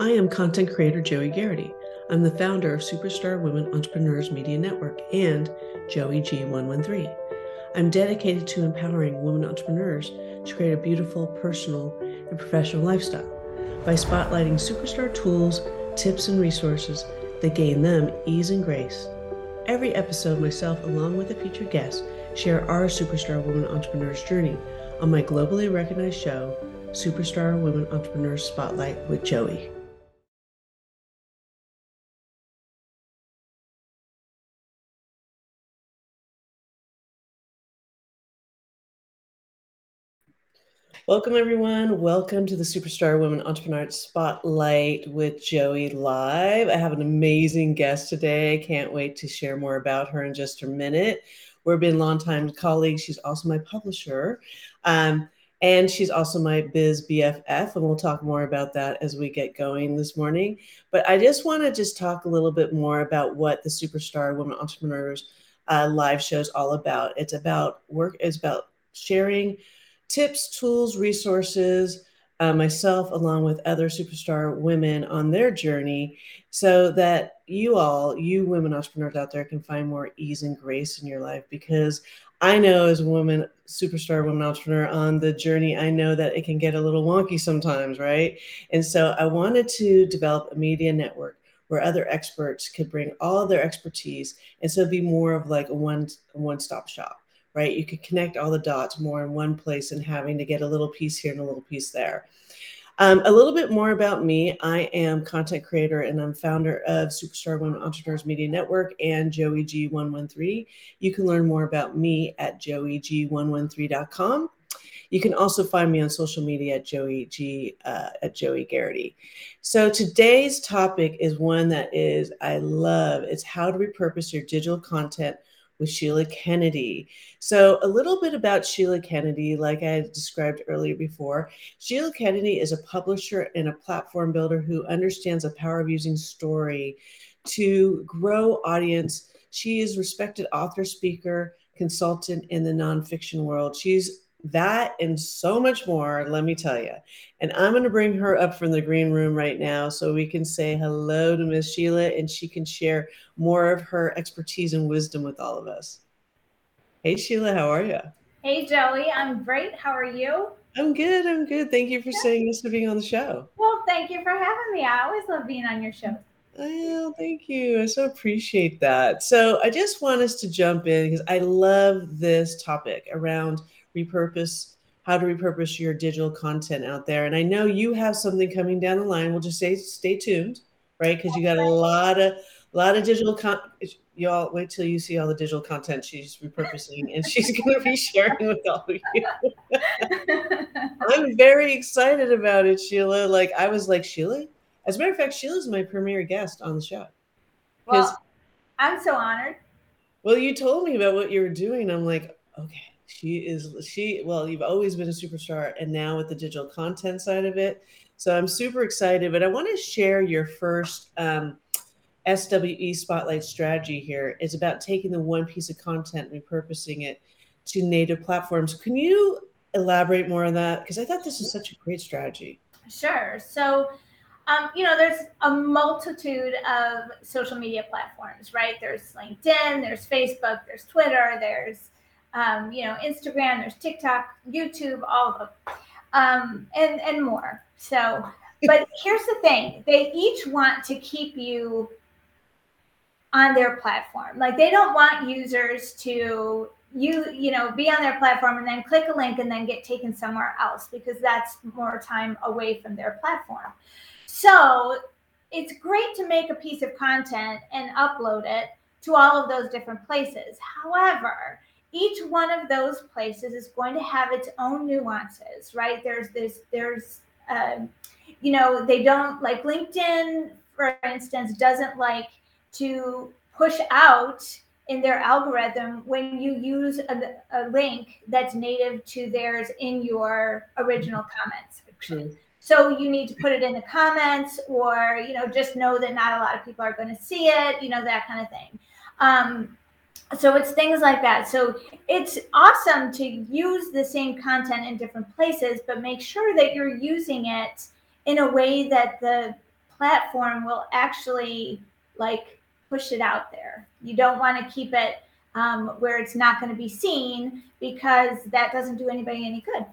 I am content creator Joie Gharrity. I'm the founder of Superstar Women Entrepreneurs Media Network and Joie G113. I'm dedicated to empowering women entrepreneurs to create a beautiful personal and professional lifestyle by spotlighting superstar tools, tips, and resources that gain them ease and grace. Every episode, myself, along with a featured guest, share our superstar women entrepreneurs journey on my globally recognized show, Superstar Women Entrepreneurs Spotlight with Joie. Welcome, everyone. Welcome to the Superstar Women Entrepreneur Spotlight with Joie Live. I have an amazing guest today. Can't wait to share more about her in just a minute. We've been longtime colleagues. She's also my publisher. Um, and she's also my biz BFF, and we'll talk more about that as we get going this morning. But I just want to just talk a little bit more about what the Superstar Women Entrepreneurs uh, live show is all about. It's about work. It's about sharing tips, tools, resources, uh, myself, along with other superstar women on their journey, so that you all, you women entrepreneurs out there, can find more ease and grace in your life. Because I know as a woman, superstar woman entrepreneur on the journey, I know that it can get a little wonky sometimes, right? And so I wanted to develop a media network where other experts could bring all of their expertise and so be more of like a one one stop shop right? You could connect all the dots more in one place and having to get a little piece here and a little piece there. Um, a little bit more about me. I am content creator and I'm founder of Superstar Women Entrepreneurs Media Network and Joie G113. You can learn more about me at joieg113.com. You can also find me on social media at Joie G uh, at Joie Gharrity. So today's topic is one that is I love. It's how to repurpose your digital content with Sheila Kennedy. So, a little bit about Sheila Kennedy, like I described earlier before. Sheila Kennedy is a publisher and a platform builder who understands the power of using story to grow audience. She is respected author, speaker, consultant in the nonfiction world. She's that and so much more, let me tell you. And I'm going to bring her up from the green room right now so we can say hello to Miss Sheila and she can share more of her expertise and wisdom with all of us. Hey, Sheila, how are you? Hey, Joie, I'm great. How are you? I'm good. I'm good. Thank you for saying yes to being on the show. Well, thank you for having me. I always love being on your show. Well, thank you. I so appreciate that. So, I just want us to jump in because I love this topic around repurpose how to repurpose your digital content out there. And I know you have something coming down the line. We'll just say stay tuned, right? Because you got a lot of a lot of digital con y'all wait till you see all the digital content she's repurposing and she's going to be sharing with all of you. I'm very excited about it, Sheila. Like I was like, Sheila? As a matter of fact, Sheila's my premier guest on the show. Well, I'm so honored. Well, you told me about what you were doing. I'm like, okay, she is she well you've always been a superstar and now with the digital content side of it. So i'm super excited but i want to share your first um, swe spotlight strategy here. It's about taking the one piece of content and repurposing it to native platforms. Can you elaborate more on that? Because i thought this was such a great strategy. Sure. So um, you know, there's a multitude of social media platforms, right? There's LinkedIn, there's Facebook, there's Twitter, there's um, you know, Instagram, there's TikTok, YouTube, all of them, um, and and more. So, but here's the thing: they each want to keep you on their platform. Like they don't want users to you you know be on their platform and then click a link and then get taken somewhere else because that's more time away from their platform. So it's great to make a piece of content and upload it to all of those different places. However, each one of those places is going to have its own nuances, right? There's this, there's, um, you know, they don't like LinkedIn, for instance, doesn't like to push out in their algorithm when you use a, a link that's native to theirs in your original comments section. So you need to put it in the comments, or you know, just know that not a lot of people are going to see it. You know, that kind of thing. Um, so it's things like that so it's awesome to use the same content in different places but make sure that you're using it in a way that the platform will actually like push it out there. You don't want to keep it um, where it's not going to be seen because that doesn't do anybody any good.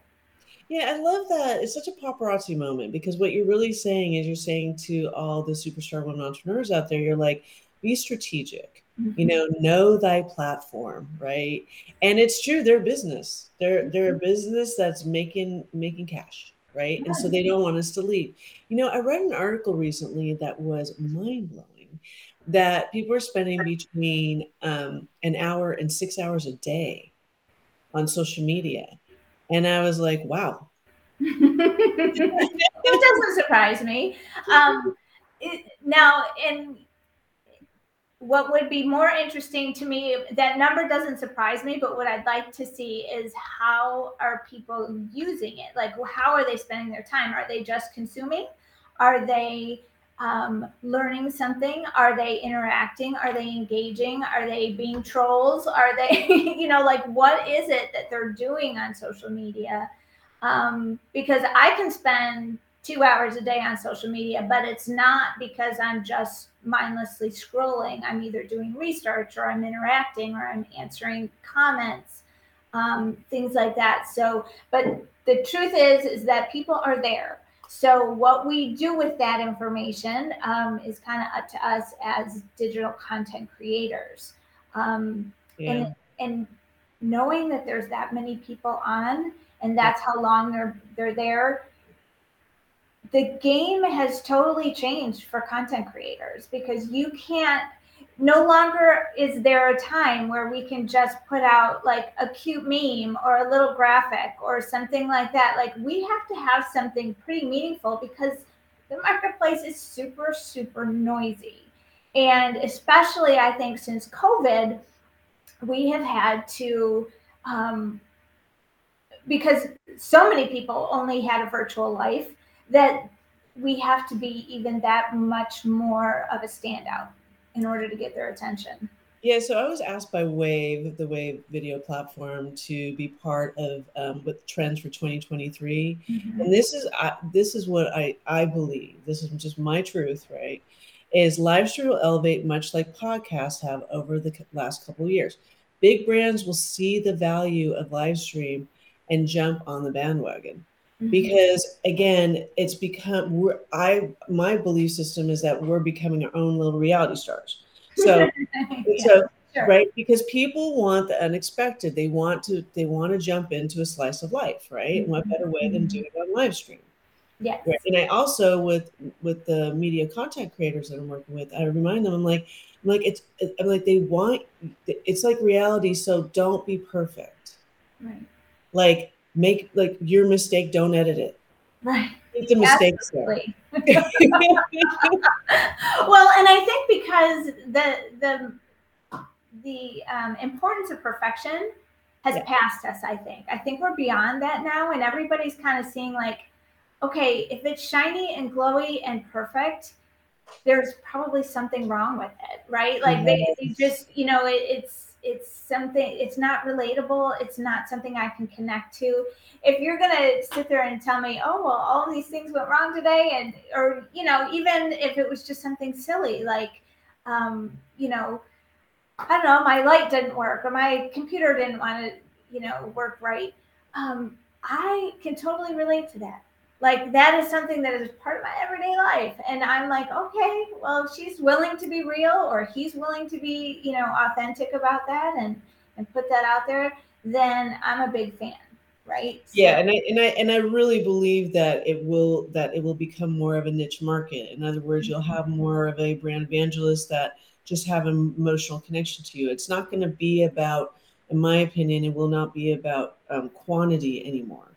Yeah, I love that. It's such a paparazzi moment because what you're really saying is you're saying to all the superstar women entrepreneurs out there, you're like, be strategic. Mm-hmm. You know, know thy platform, right? And it's true, they're business. They're they're a mm-hmm. business that's making making cash, right? And so they don't want us to leave. You know, I read an article recently that was mind blowing that people are spending between um, an hour and six hours a day on social media. And I was like, wow. it doesn't surprise me. Um, it, now, and what would be more interesting to me, that number doesn't surprise me, but what I'd like to see is how are people using it? Like, how are they spending their time? Are they just consuming? Are they um, learning something? Are they interacting? Are they engaging? Are they being trolls? Are they, you know, like what is it that they're doing on social media? Um, because I can spend two hours a day on social media, but it's not because I'm just mindlessly scrolling. I'm either doing research or I'm interacting or I'm answering comments, um, things like that. So, but the truth is, is that people are there so what we do with that information um, is kind of up to us as digital content creators. Um, yeah. and, and knowing that there's that many people on and that's how long they're they're there the game has totally changed for content creators because you can't no longer is there a time where we can just put out like a cute meme or a little graphic or something like that. Like we have to have something pretty meaningful because the marketplace is super, super noisy. And especially, I think, since COVID, we have had to, um, because so many people only had a virtual life, that we have to be even that much more of a standout in order to get their attention? Yeah, so I was asked by Wave, the Wave video platform, to be part of um, with trends for 2023, mm-hmm. and this is uh, this is what I I believe. This is just my truth, right? Is live stream will elevate much like podcasts have over the last couple of years. Big brands will see the value of live stream and jump on the bandwagon. Because again it's become we're i my belief system is that we're becoming our own little reality stars so yeah, so sure. right because people want the unexpected they want to they want to jump into a slice of life right mm-hmm. what better way than mm-hmm. doing it on live stream yeah right? and i also with with the media content creators that i'm working with i remind them i'm like i'm like it's i'm like they want it's like reality so don't be perfect right like make like your mistake don't edit it. Right. Make the mistakes well and i think because the the the um, importance of perfection has yeah. passed us i think. I think we're beyond that now and everybody's kind of seeing like okay if it's shiny and glowy and perfect there's probably something wrong with it right? Like they, they just you know it, it's it's something it's not relatable it's not something i can connect to. If you're going to sit there and tell me oh well all these things went wrong today and or you know even if it was just something silly like um you know i don't know my light didn't work or my computer didn't want to you know work right um i can totally relate to that like that is something that is part of my everyday life. And i'm like okay well if she's willing to be real or he's willing to be you know authentic about that and and put that out there then i'm a big fan right? Yeah so, and i and i and i really believe that it will that it will become more of a niche market. In other words you'll have more of a brand evangelist that just have an emotional connection to you. It's not going to be about in my opinion it will not be about um, quantity anymore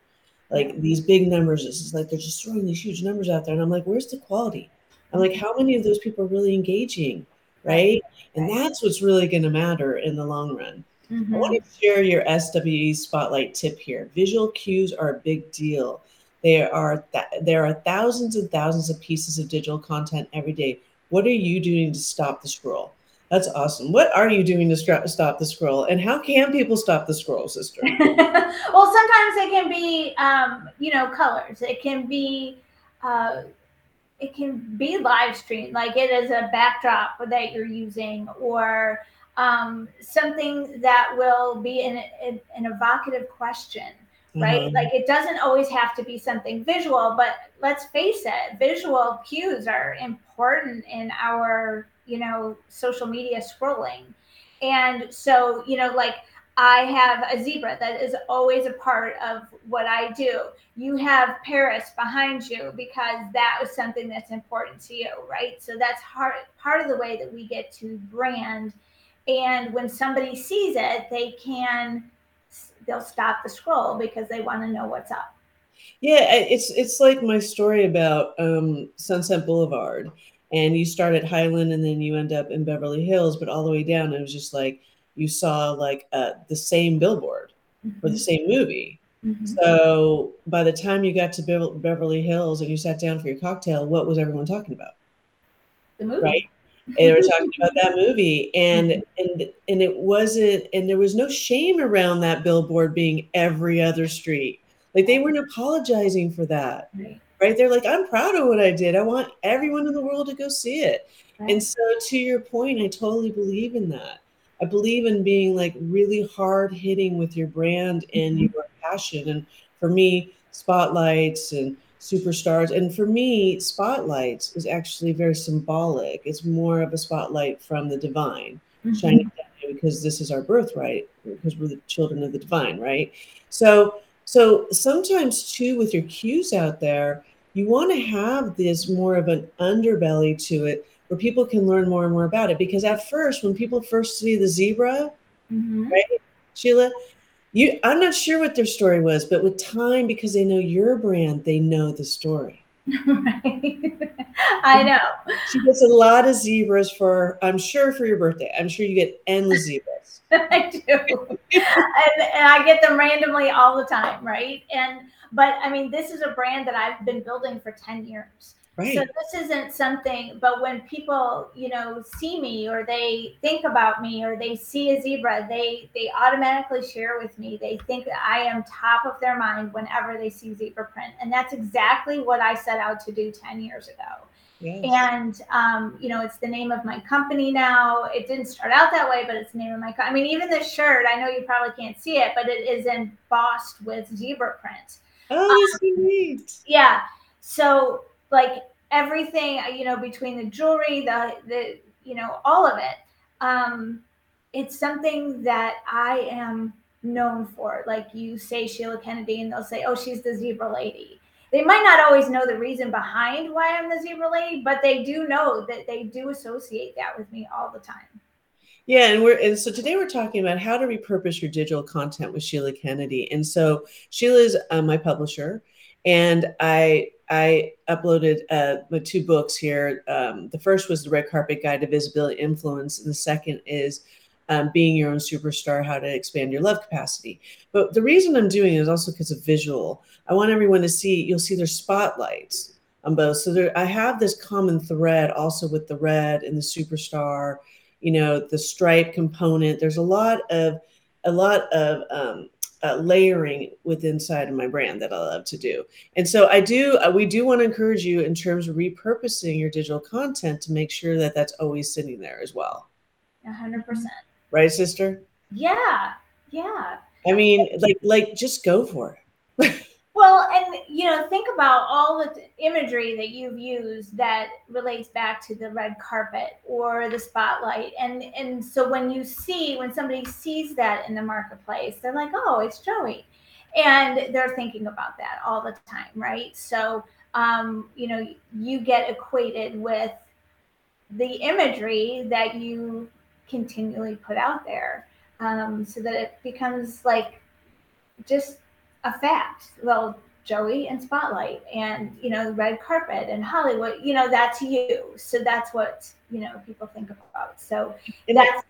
like these big numbers. This is like they're just throwing these huge numbers out there. And I'm like, where's the quality? I'm like, how many of those people are really engaging? Right. And that's what's really going to matter in the long run. Mm-hmm. I want to share your SWE spotlight tip here. Visual cues are a big deal. There are th- there are thousands and thousands of pieces of digital content every day. What are you doing to stop the scroll? That's awesome. What are you doing to stop the scroll? And how can people stop the scroll, sister? well, sometimes it can be, um, you know, colors. It can be uh, it can be live stream, like it is a backdrop that you're using, or um, something that will be an, an, an evocative question, right? Mm-hmm. Like it doesn't always have to be something visual, but let's face it, visual cues are important in our, you know, social media scrolling. And so, you know, like I have a zebra that is always a part of what I do. You have Paris behind you because that was something that's important to you, right? So that's part part of the way that we get to brand. And when somebody sees it, they can they'll stop the scroll because they want to know what's up. Yeah, it's it's like my story about um, Sunset Boulevard, and you start at Highland and then you end up in Beverly Hills, but all the way down, it was just like you saw like uh, the same billboard mm-hmm. for the same movie. Mm-hmm. So by the time you got to Be- Beverly Hills and you sat down for your cocktail, what was everyone talking about? The movie, right? and they were talking about that movie, and mm-hmm. and and it wasn't, and there was no shame around that billboard being every other street. Like they weren't apologizing for that. Right. Right? They're like, I'm proud of what I did. I want everyone in the world to go see it. Right. And so, to your point, I totally believe in that. I believe in being like really hard hitting with your brand and mm-hmm. your passion. And for me, spotlights and superstars, and for me, spotlights is actually very symbolic. It's more of a spotlight from the divine, mm-hmm. shining down because this is our birthright, because we're the children of the divine, right? So, so sometimes too, with your cues out there, you want to have this more of an underbelly to it where people can learn more and more about it. Because at first, when people first see the zebra, mm-hmm. right, Sheila, you I'm not sure what their story was, but with time, because they know your brand, they know the story. right. I know. She gets a lot of zebras for, I'm sure, for your birthday. I'm sure you get endless zebras. I do. and, and I get them randomly all the time, right? And but I mean, this is a brand that I've been building for 10 years. Right. So this isn't something, but when people, you know, see me or they think about me or they see a zebra, they they automatically share with me. They think that I am top of their mind whenever they see zebra print, and that's exactly what I set out to do ten years ago. Yes. And um, you know, it's the name of my company now. It didn't start out that way, but it's the name of my. Co- I mean, even this shirt. I know you probably can't see it, but it is embossed with zebra print. Oh, um, neat. Yeah. So like everything, you know, between the jewelry, the the you know, all of it. Um, it's something that I am known for. Like you say Sheila Kennedy, and they'll say, "Oh, she's the zebra lady." They might not always know the reason behind why I'm the zebra lady, but they do know that they do associate that with me all the time. Yeah, and we're and so today we're talking about how to repurpose your digital content with Sheila Kennedy. And so Sheila is uh, my publisher, and I I uploaded uh, my two books here. Um, the first was the Red Carpet Guide to Visibility Influence, and the second is um, Being Your Own Superstar: How to Expand Your Love Capacity. But the reason I'm doing it is also because of visual. I want everyone to see. You'll see their spotlights on both. So there, I have this common thread also with the red and the superstar you know the stripe component there's a lot of a lot of um, uh, layering with inside of my brand that I love to do. And so I do, uh, we do want to encourage you in terms of repurposing your digital content to make sure that that's always sitting there as well. A hundred percent. Right, sister? Yeah. Yeah. I mean, like, like just go for it. Well, and you know, think about all the imagery that you've used that relates back to the red carpet or the spotlight. And and so when you see when somebody sees that in the marketplace, they're like, "Oh, it's Joie." And they're thinking about that all the time, right? So, um, you know, you get equated with the imagery that you continually put out there um, so that it becomes like just a fact. Well, Joie and Spotlight and you know red carpet and Hollywood, you know that's you. So that's what you know people think about. So that's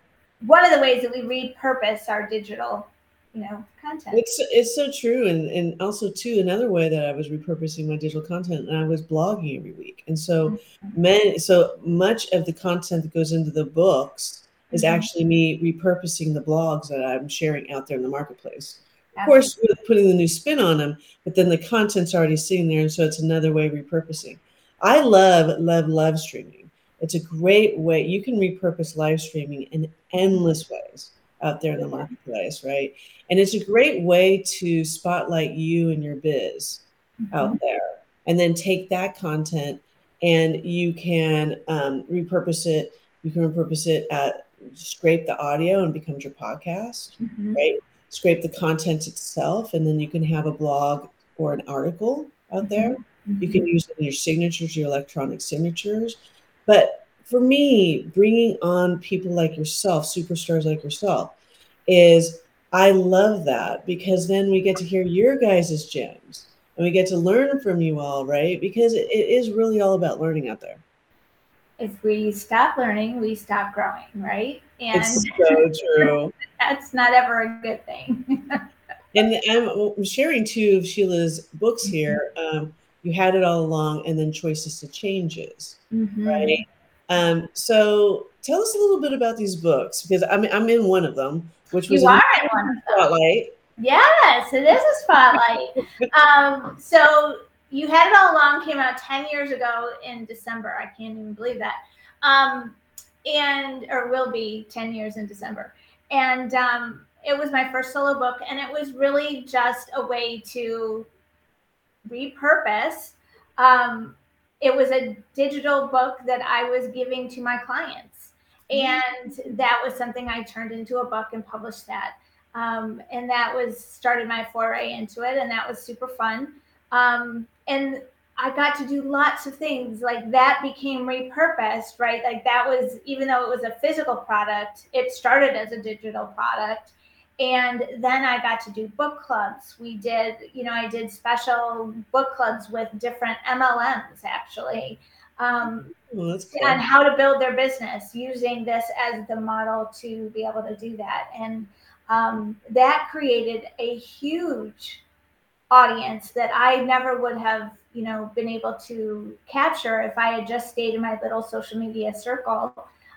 one of the ways that we repurpose our digital you know content it's it's so true and and also too another way that i was repurposing my digital content and i was blogging every week and so mm-hmm. many so much of the content that goes into the books is mm-hmm. actually me repurposing the blogs that i'm sharing out there in the marketplace of course, with putting the new spin on them, but then the content's already sitting there, and so it's another way of repurposing. I love, love, love streaming. It's a great way. You can repurpose live streaming in endless ways out there in the marketplace, right? And it's a great way to spotlight you and your biz mm-hmm. out there. And then take that content and you can um, repurpose it. You can repurpose it at scrape the audio and becomes your podcast, mm-hmm. right? Scrape the content itself, and then you can have a blog or an article out mm-hmm. there. Mm-hmm. You can use your signatures, your electronic signatures. But for me, bringing on people like yourself, superstars like yourself, is I love that because then we get to hear your guys' gems and we get to learn from you all, right? Because it, it is really all about learning out there. If we stop learning, we stop growing, right? And it's so true. that's not ever a good thing. and I'm sharing two of Sheila's books mm-hmm. here. Um, you had it all along, and then choices to changes, mm-hmm. right? Um, so tell us a little bit about these books because I'm I'm in one of them, which was you are in one of them. Spotlight. Yes, it is a spotlight. um, so you had it all along came out 10 years ago in December. I can't even believe that. Um, and or will be 10 years in December. And um, it was my first solo book, and it was really just a way to repurpose. Um, it was a digital book that I was giving to my clients. Mm-hmm. And that was something I turned into a book and published that. Um, and that was started my foray into it, and that was super fun. Um, and I got to do lots of things like that became repurposed, right? Like that was even though it was a physical product, it started as a digital product. And then I got to do book clubs. We did, you know, I did special book clubs with different MLMs actually um, well, cool. on how to build their business using this as the model to be able to do that. And um, that created a huge audience that I never would have, you know, been able to capture if I had just stayed in my little social media circle.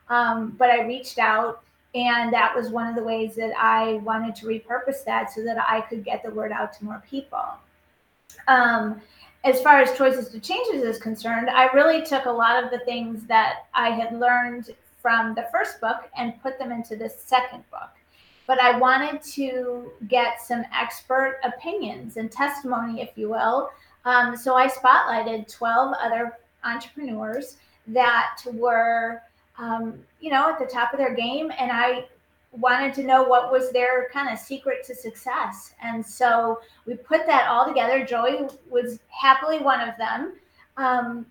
Um, but I reached out, and that was one of the ways that I wanted to repurpose that so that I could get the word out to more people. Um, as far as choices to changes is concerned, I really took a lot of the things that I had learned from the first book and put them into the second book but I wanted to get some expert opinions and testimony, if you will. Um, so I spotlighted 12 other entrepreneurs that were, um, you know, at the top of their game. And I wanted to know what was their kind of secret to success. And so we put that all together. Joie was happily one of them. Um,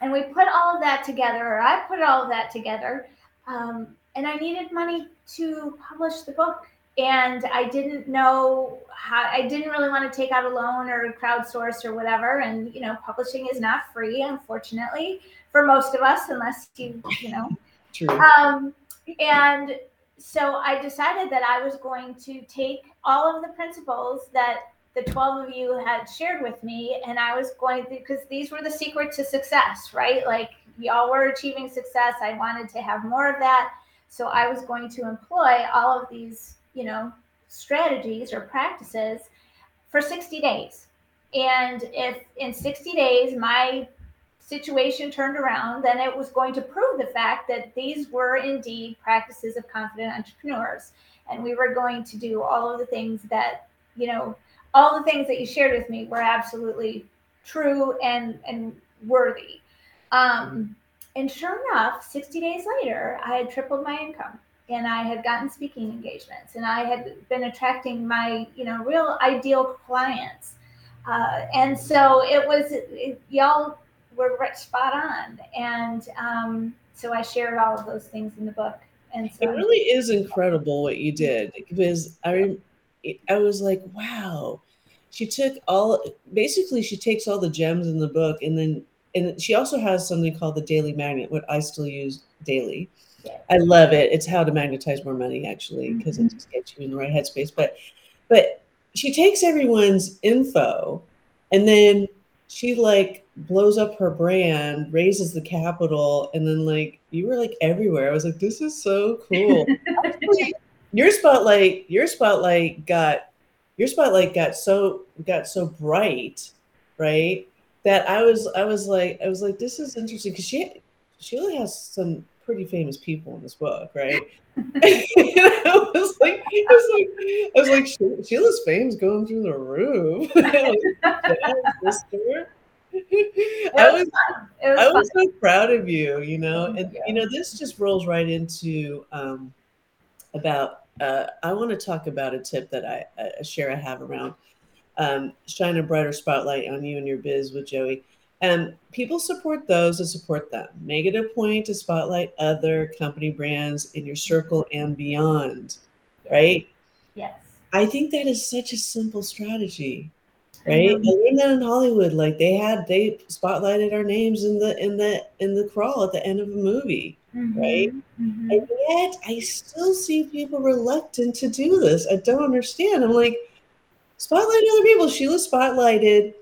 and we put all of that together, or I put all of that together. Um, and I needed money to publish the book. And I didn't know how, I didn't really want to take out a loan or crowdsource or whatever. And, you know, publishing is not free, unfortunately, for most of us, unless you, you know. True. Um, and so I decided that I was going to take all of the principles that the 12 of you had shared with me, and I was going to, because these were the secret to success, right? Like, y'all were achieving success. I wanted to have more of that. So I was going to employ all of these, you know, strategies or practices for 60 days. And if in 60 days my situation turned around, then it was going to prove the fact that these were indeed practices of confident entrepreneurs. And we were going to do all of the things that, you know, all the things that you shared with me were absolutely true and and worthy. Um, and sure enough, 60 days later, I had tripled my income and I had gotten speaking engagements and I had been attracting my, you know, real ideal clients. Uh, and so it was, it, y'all were right spot on. And um, so I shared all of those things in the book. And so it really is incredible what you did because I, I was like, wow. She took all, basically, she takes all the gems in the book and then and she also has something called the daily magnet, what I still use daily. I love it. It's how to magnetize more money, actually, because mm-hmm. it just gets you in the right headspace. But, but she takes everyone's info, and then she like blows up her brand, raises the capital, and then like you were like everywhere. I was like, this is so cool. your spotlight, your spotlight got your spotlight got so got so bright, right? that I was I was like I was like this is interesting because she Sheila has some pretty famous people in this book, right? I was like, I was like, I was like, Sheila's fame's going through the roof. I was, was I was so proud of you, you know, and you know, this just rolls right into um, about. Uh, I want to talk about a tip that I share I have around um, shine a brighter spotlight on you and your biz with Joie. And people support those that support them. Make it a point to spotlight other company brands in your circle and beyond, right? Yes. I think that is such a simple strategy, right? I learned that in Hollywood. Like they had, they spotlighted our names in the in the in the crawl at the end of a movie, mm-hmm. right? Mm-hmm. And yet, I still see people reluctant to do this. I don't understand. I'm like, spotlight other people. Sheila spotlighted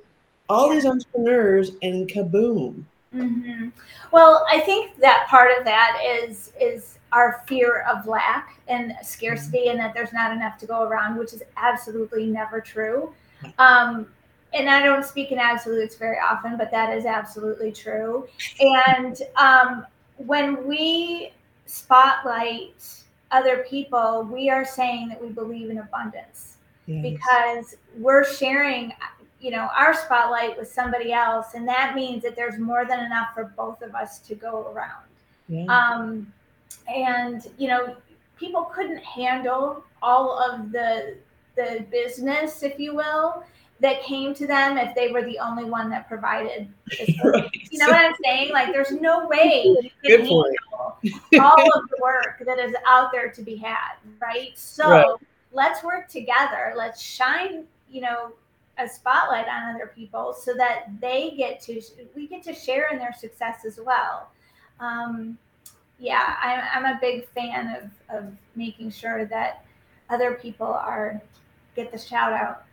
all these entrepreneurs and kaboom. Mm-hmm. Well, I think that part of that is is our fear of lack and scarcity, mm-hmm. and that there's not enough to go around, which is absolutely never true. Um, and I don't speak in absolutes very often, but that is absolutely true. And um, when we spotlight other people, we are saying that we believe in abundance yes. because we're sharing you know our spotlight with somebody else and that means that there's more than enough for both of us to go around yeah. um, and you know people couldn't handle all of the the business if you will that came to them if they were the only one that provided right. you know what i'm saying like there's no way you can handle all of the work that is out there to be had right so right. let's work together let's shine you know a spotlight on other people so that they get to we get to share in their success as well um, yeah I'm, I'm a big fan of, of making sure that other people are get the shout out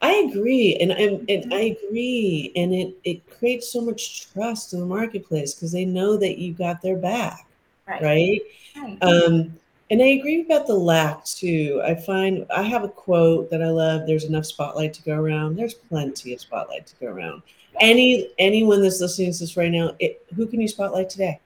I agree, and and, and I agree, and it it creates so much trust in the marketplace because they know that you got their back, right? right? right. Um, and I agree about the lack too. I find I have a quote that I love. There's enough spotlight to go around. There's plenty of spotlight to go around. Any anyone that's listening to this right now, it, who can you spotlight today?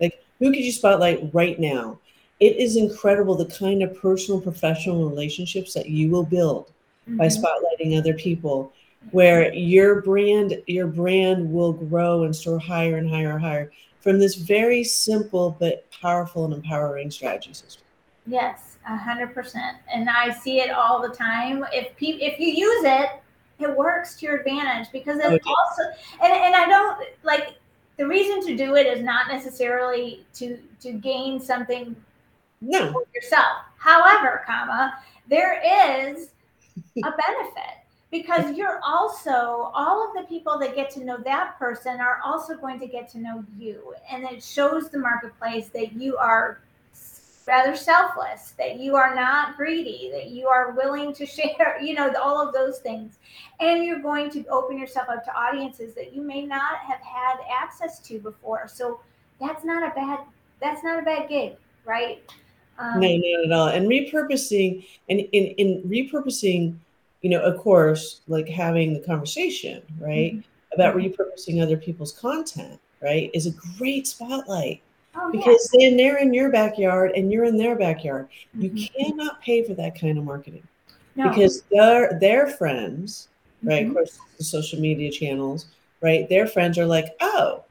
Like who could you spotlight right now? It is incredible the kind of personal, professional relationships that you will build mm-hmm. by spotlighting other people, where your brand your brand will grow and soar higher and higher and higher from this very simple but powerful and empowering strategy system. Yes, a hundred percent. And I see it all the time. If pe- if you use it, it works to your advantage because it oh, okay. also and, and I don't like the reason to do it is not necessarily to to gain something no. for yourself. However, comma, there is a benefit because you're also all of the people that get to know that person are also going to get to know you. And it shows the marketplace that you are rather selfless that you are not greedy that you are willing to share you know all of those things. And you're going to open yourself up to audiences that you may not have had access to before. So that's not a bad that's not a bad gig right? Um, no not at all. And repurposing and in, in repurposing you know, of course, like having the conversation, right, mm-hmm. about mm-hmm. repurposing other people's content, right, is a great spotlight. Oh, because yeah. then they're in your backyard and you're in their backyard. Mm-hmm. You cannot pay for that kind of marketing no. because their their friends, right? Mm-hmm. Of course, the social media channels, right? Their friends are like, oh,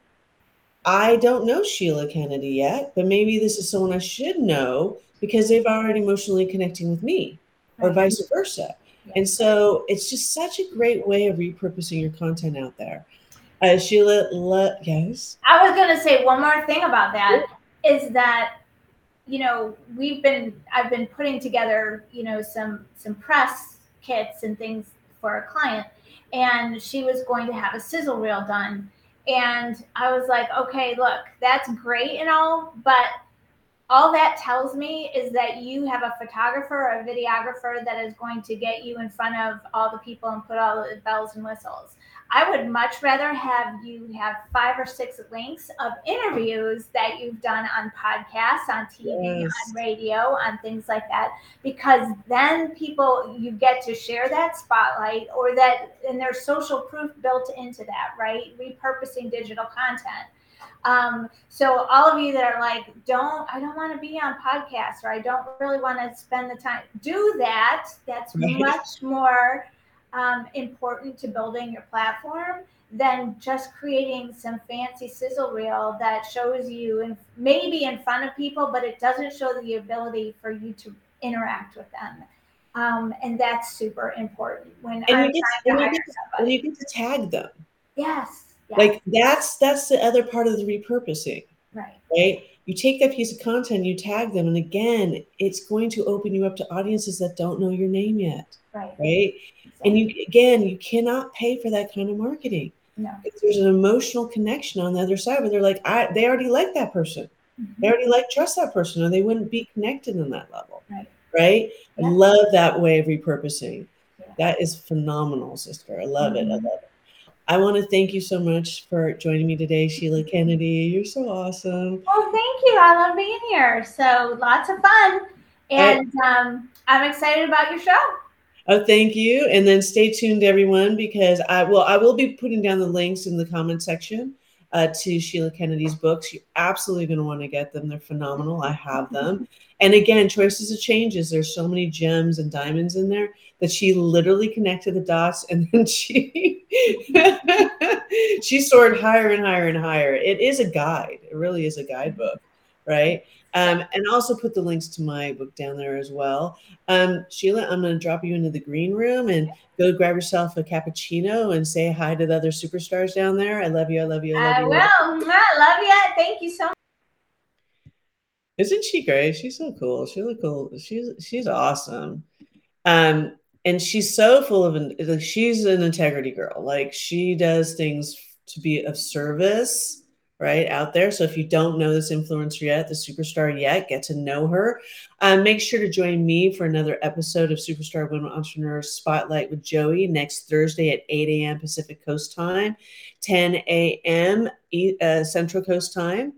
I don't know Sheila Kennedy yet, but maybe this is someone I should know because they've already emotionally connecting with me, or vice versa. And so it's just such a great way of repurposing your content out there. Uh, Sheila, le- yes. I was going to say one more thing about that is that you know we've been I've been putting together you know some some press kits and things for a client, and she was going to have a sizzle reel done, and I was like, okay, look, that's great and all, but all that tells me is that you have a photographer or a videographer that is going to get you in front of all the people and put all the bells and whistles. I would much rather have you have five or six links of interviews that you've done on podcasts, on TV, yes. on radio, on things like that, because then people, you get to share that spotlight or that, and there's social proof built into that, right? Repurposing digital content. Um, so all of you that are like, don't, I don't want to be on podcasts or I don't really want to spend the time, do that. That's much more um, important to building your platform than just creating some fancy sizzle reel that shows you and maybe in front of people, but it doesn't show the ability for you to interact with them. Um, and that's super important when and I'm you get, to, you get to, and you get to tag them. Yes. Yes. Like that's that's the other part of the repurposing. Right. Right. You take that piece of content, you tag them, and again, it's going to open you up to audiences that don't know your name yet. Right. Right. And you again, you cannot pay for that kind of marketing. No. There's an emotional connection on the other side where they're like, I they already like that person. Mm-hmm. They already like trust that person, or they wouldn't be connected on that level. Right. Right. Yeah. I love that way of repurposing. Yeah. That is phenomenal, sister. I love mm-hmm. it. I mm-hmm. love it. I want to thank you so much for joining me today, Sheila Kennedy. You're so awesome. Well, thank you. I love being here. So lots of fun. And um, I'm excited about your show. Oh, thank you. And then stay tuned, everyone, because I will I will be putting down the links in the comment section uh, to Sheila Kennedy's books. You're absolutely going to want to get them. They're phenomenal. I have them. And again, choices of changes. There's so many gems and diamonds in there that she literally connected the dots, and then she she soared higher and higher and higher. It is a guide. It really is a guidebook, right? Um, and also put the links to my book down there as well. Um, Sheila, I'm going to drop you into the green room and go grab yourself a cappuccino and say hi to the other superstars down there. I love you. I love you. I love I you. will. I love you. Thank you so much. Isn't she great? She's so cool. She's cool. She's she's awesome. Um, and she's so full of like she's an integrity girl. Like she does things to be of service right out there. So if you don't know this influencer yet, the superstar yet, get to know her. Um, make sure to join me for another episode of Superstar Women Entrepreneurs Spotlight with Joie next Thursday at 8 a.m. Pacific Coast Time, 10 a.m. Uh, Central Coast Time.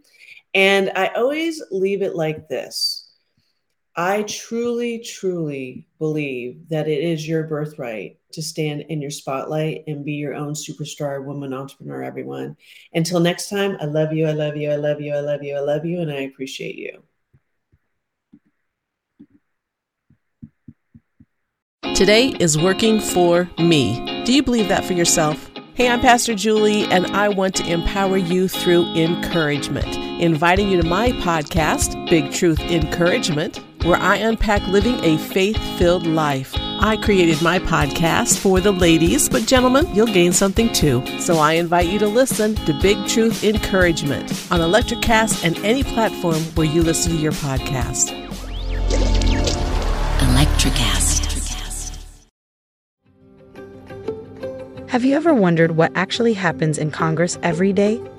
And I always leave it like this. I truly, truly believe that it is your birthright to stand in your spotlight and be your own superstar woman entrepreneur, everyone. Until next time, I love you. I love you. I love you. I love you. I love you. And I appreciate you. Today is working for me. Do you believe that for yourself? Hey, I'm Pastor Julie, and I want to empower you through encouragement, inviting you to my podcast, Big Truth Encouragement where I unpack living a faith filled life. I created my podcast for the ladies, but gentlemen, you'll gain something too. So I invite you to listen to Big Truth Encouragement on Electrocast and any platform where you listen to your podcast. Electrocast. Have you ever wondered what actually happens in Congress every day?